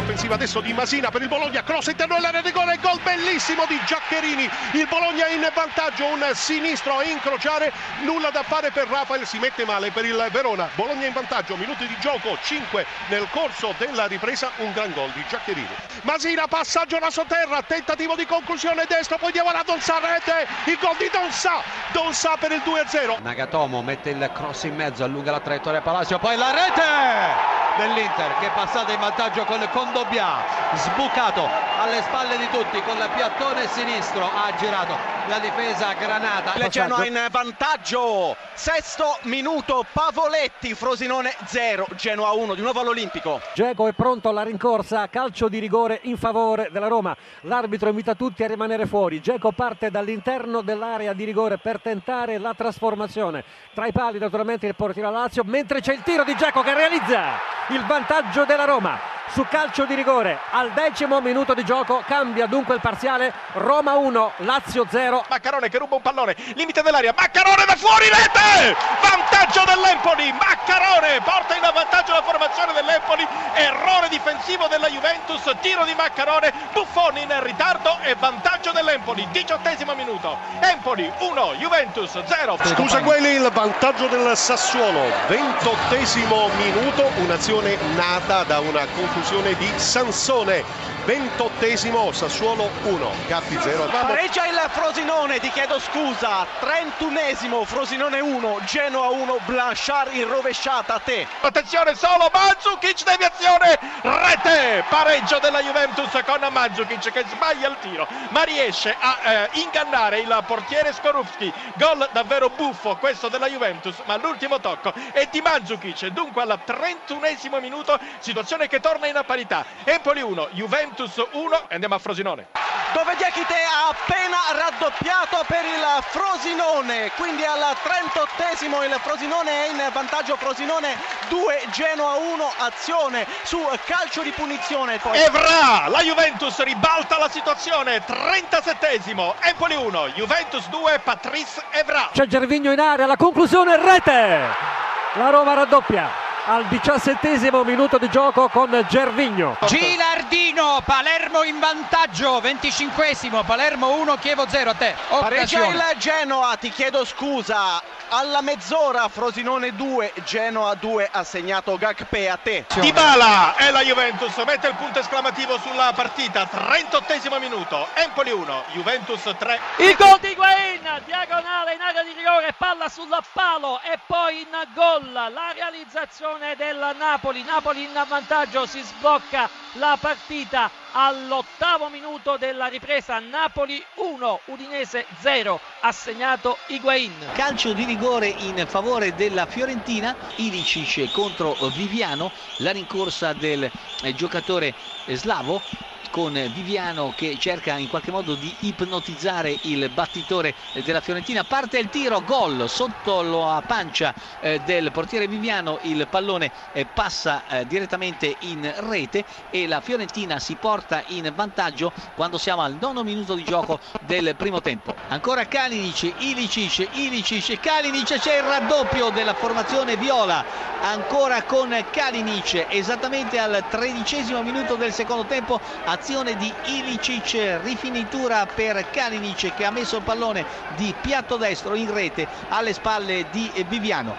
difensiva adesso di Masina per il Bologna, cross interno dell'area di gol e gol bellissimo di Giaccherini. Il Bologna in vantaggio, un sinistro a incrociare, nulla da fare per Rafael, si mette male per il Verona. Bologna in vantaggio, minuti di gioco, 5 nel corso della ripresa, un gran gol di Giaccherini. Masina, passaggio sotterra, tentativo di conclusione destro, poi diamo la Donza, rete, il gol di Donza, Donza per il 2-0. Nagatomo mette il cross in mezzo, allunga la traiettoria Palacio, poi la rete dell'Inter che è passata in vantaggio con Condobbia, sbucato alle spalle di tutti con il piattone sinistro, ha girato la difesa Granata. Il Genoa in vantaggio, sesto minuto, Pavoletti, Frosinone 0, Genoa 1, di nuovo all'Olimpico. Geco è pronto alla rincorsa, calcio di rigore in favore della Roma. L'arbitro invita tutti a rimanere fuori. Geco parte dall'interno dell'area di rigore per tentare la trasformazione. Tra i pali naturalmente il portiere Lazio, mentre c'è il tiro di Geco che realizza il vantaggio della Roma su calcio di rigore. Al decimo minuto di gioco cambia dunque il parziale. Roma 1 Lazio 0 Maccarone che ruba un pallone limite dell'aria. Maccarone da fuori rete! Vantaggio dell'Empoli. Maccarone porta in vantaggio la formazione dell'Empoli. Errore difensivo della Juventus tiro di Maccarone Buffoni in ritardo e vantaggio dell'Empoli. Diciottesimo minuto. Empoli 1 Juventus 0 Scusa quelli il vantaggio del Sassuolo. Ventottesimo minuto un'azione nata da una confusione conclusione di Sansone. Ventottesimo, Sassuolo 1, Gatti 0. Pareggia il Frosinone, ti chiedo scusa. Trentunesimo, Frosinone 1, Genoa 1, Blanchard in rovesciata a te. Attenzione solo, Mandzukic deviazione, rete, pareggio della Juventus con Mandzukic che sbaglia il tiro, ma riesce a eh, ingannare il portiere Skorupski. Gol davvero buffo questo della Juventus, ma l'ultimo tocco è di Mandzukic. Dunque al trentunesimo minuto, situazione che torna in parità. Empoli 1, Juventus 1 e andiamo a Frosinone. Dove Diachite ha appena raddoppiato per il Frosinone, quindi al 38esimo il Frosinone è in vantaggio Frosinone 2 Genoa 1 azione su calcio di punizione. Poi... Evra, la Juventus ribalta la situazione, 37esimo, Empoli 1, Juventus 2, Patrice Evra. C'è Gervigno in area, la conclusione rete. La Roma raddoppia al diciassettesimo minuto di gioco con Gervigno. Palermo in vantaggio, venticinquesimo, Palermo 1, Chievo 0 a te. Pareggia il Genoa, ti chiedo scusa. Alla mezz'ora Frosinone 2, Genoa 2 ha segnato Gakpe a te. Dybala è la Juventus, mette il punto esclamativo sulla partita, 38 minuto, Empoli 1, Juventus 3. Il gol di Guain, diagonale in area di rigore, palla sul palo e poi in gol. La realizzazione del Napoli, Napoli in vantaggio, si sblocca la partita all'ottavo minuto della ripresa. Napoli 1 Udinese 0 ha segnato Higuain calcio di rigore in favore della Fiorentina Ilicic contro Viviano la rincorsa del eh, giocatore slavo con Viviano che cerca in qualche modo di ipnotizzare il battitore della Fiorentina. Parte il tiro, gol sotto la pancia eh, del portiere Viviano, il pallone eh, passa direttamente in rete e la Fiorentina si porta in vantaggio quando siamo al nono minuto di gioco del primo tempo. Ancora Kalinic, Ilicic, Ilicic, Kalinic, c'è il raddoppio della formazione viola, ancora con Kalinic esattamente al tredicesimo minuto del secondo tempo azione di Ilicic, rifinitura per Kalinic che ha messo il pallone di piatto destro in rete alle spalle di Viviano.